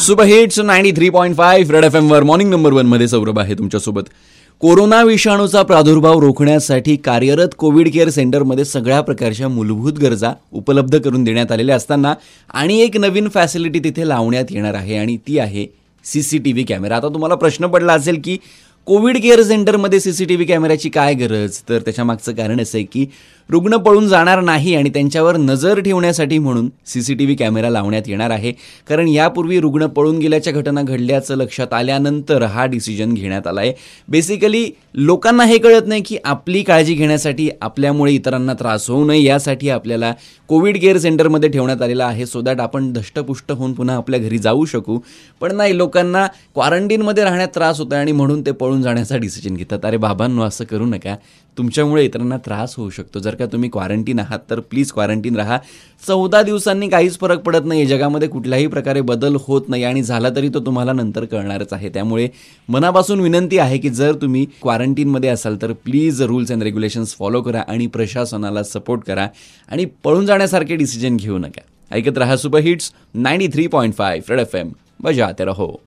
Super hits ninety three point five red F एमवर morning number वनमध्ये सौरभ आहे तुमच्यासोबत. Corona विषाणूचा प्रादुर्भाव रोखण्यासाठी कार्यरत कोविड केअर सेंटरमध्ये सगळ्या प्रकारच्या मूलभूत गरजा उपलब्ध करून देण्यात आलेल्या असताना आणि एक नवीन फॅसिलिटी तिथे लावण्यात येणार आहे आणि ती आहे C C T V camera आता तुम्हाला प्रश्न पडला असेल की कोविड केअर सेंटरमध्ये सी सी टी व्ही कॅमेऱ्याची काय गरज? तर त्याच्यामागचं कारण असं आहे की रुग्ण पळून जाणार नाही आणि त्यांच्यावर नजर ठेवण्यासाठी म्हणून C C T V camera लावण्यात येणार आहे. कारण यापूर्वी रुग्ण पळून गेल्याच्या घटना घडल्याचं लक्षात आल्यानंतर हा डिसिजन घेण्यात आला आहे. बेसिकली लोकांना हे कळत नाही की आपली काळजी घेण्यासाठी आपल्यामुळे इतरांना त्रास होऊ नये यासाठी आपल्याला कोविड केअर सेंटरमध्ये ठेवण्यात आलेला आहे. सो दॅट आपण धष्टपुष्ट होऊन पुन्हा आपल्या घरी जाऊ शकू. पण नाही लोकांना क्वारंटीनमध्ये राहण्यात त्रास होतो आणि म्हणून ते पळून जाण्याचा डिसिजन घेतात. अरे बाबांनो असं करू नका. तुमच्यामुळे इतरांना त्रास होऊ शकतो. जर का तुम्ही क्वारंटीन आहात तर प्लीज क्वारंटीन राहा. चौदा दिवसांनी काहीच फरक पडत नाही जगामध्ये कुठल्याही प्रकारे बदल होत नाही आणि झाला तरी तो तुम्हाला नंतर कळणारच आहे. त्यामुळे मनापासून विनंती आहे की जर तुम्ही क्वारंटीनमध्ये असाल तर please rules and regulations follow करा आणि प्रशासनाला सपोर्ट करा आणि पळून जाण्यासारखे डिसिजन घेऊ नका. ऐकत रहा super hits ninety three point five red F M बजाते रहो.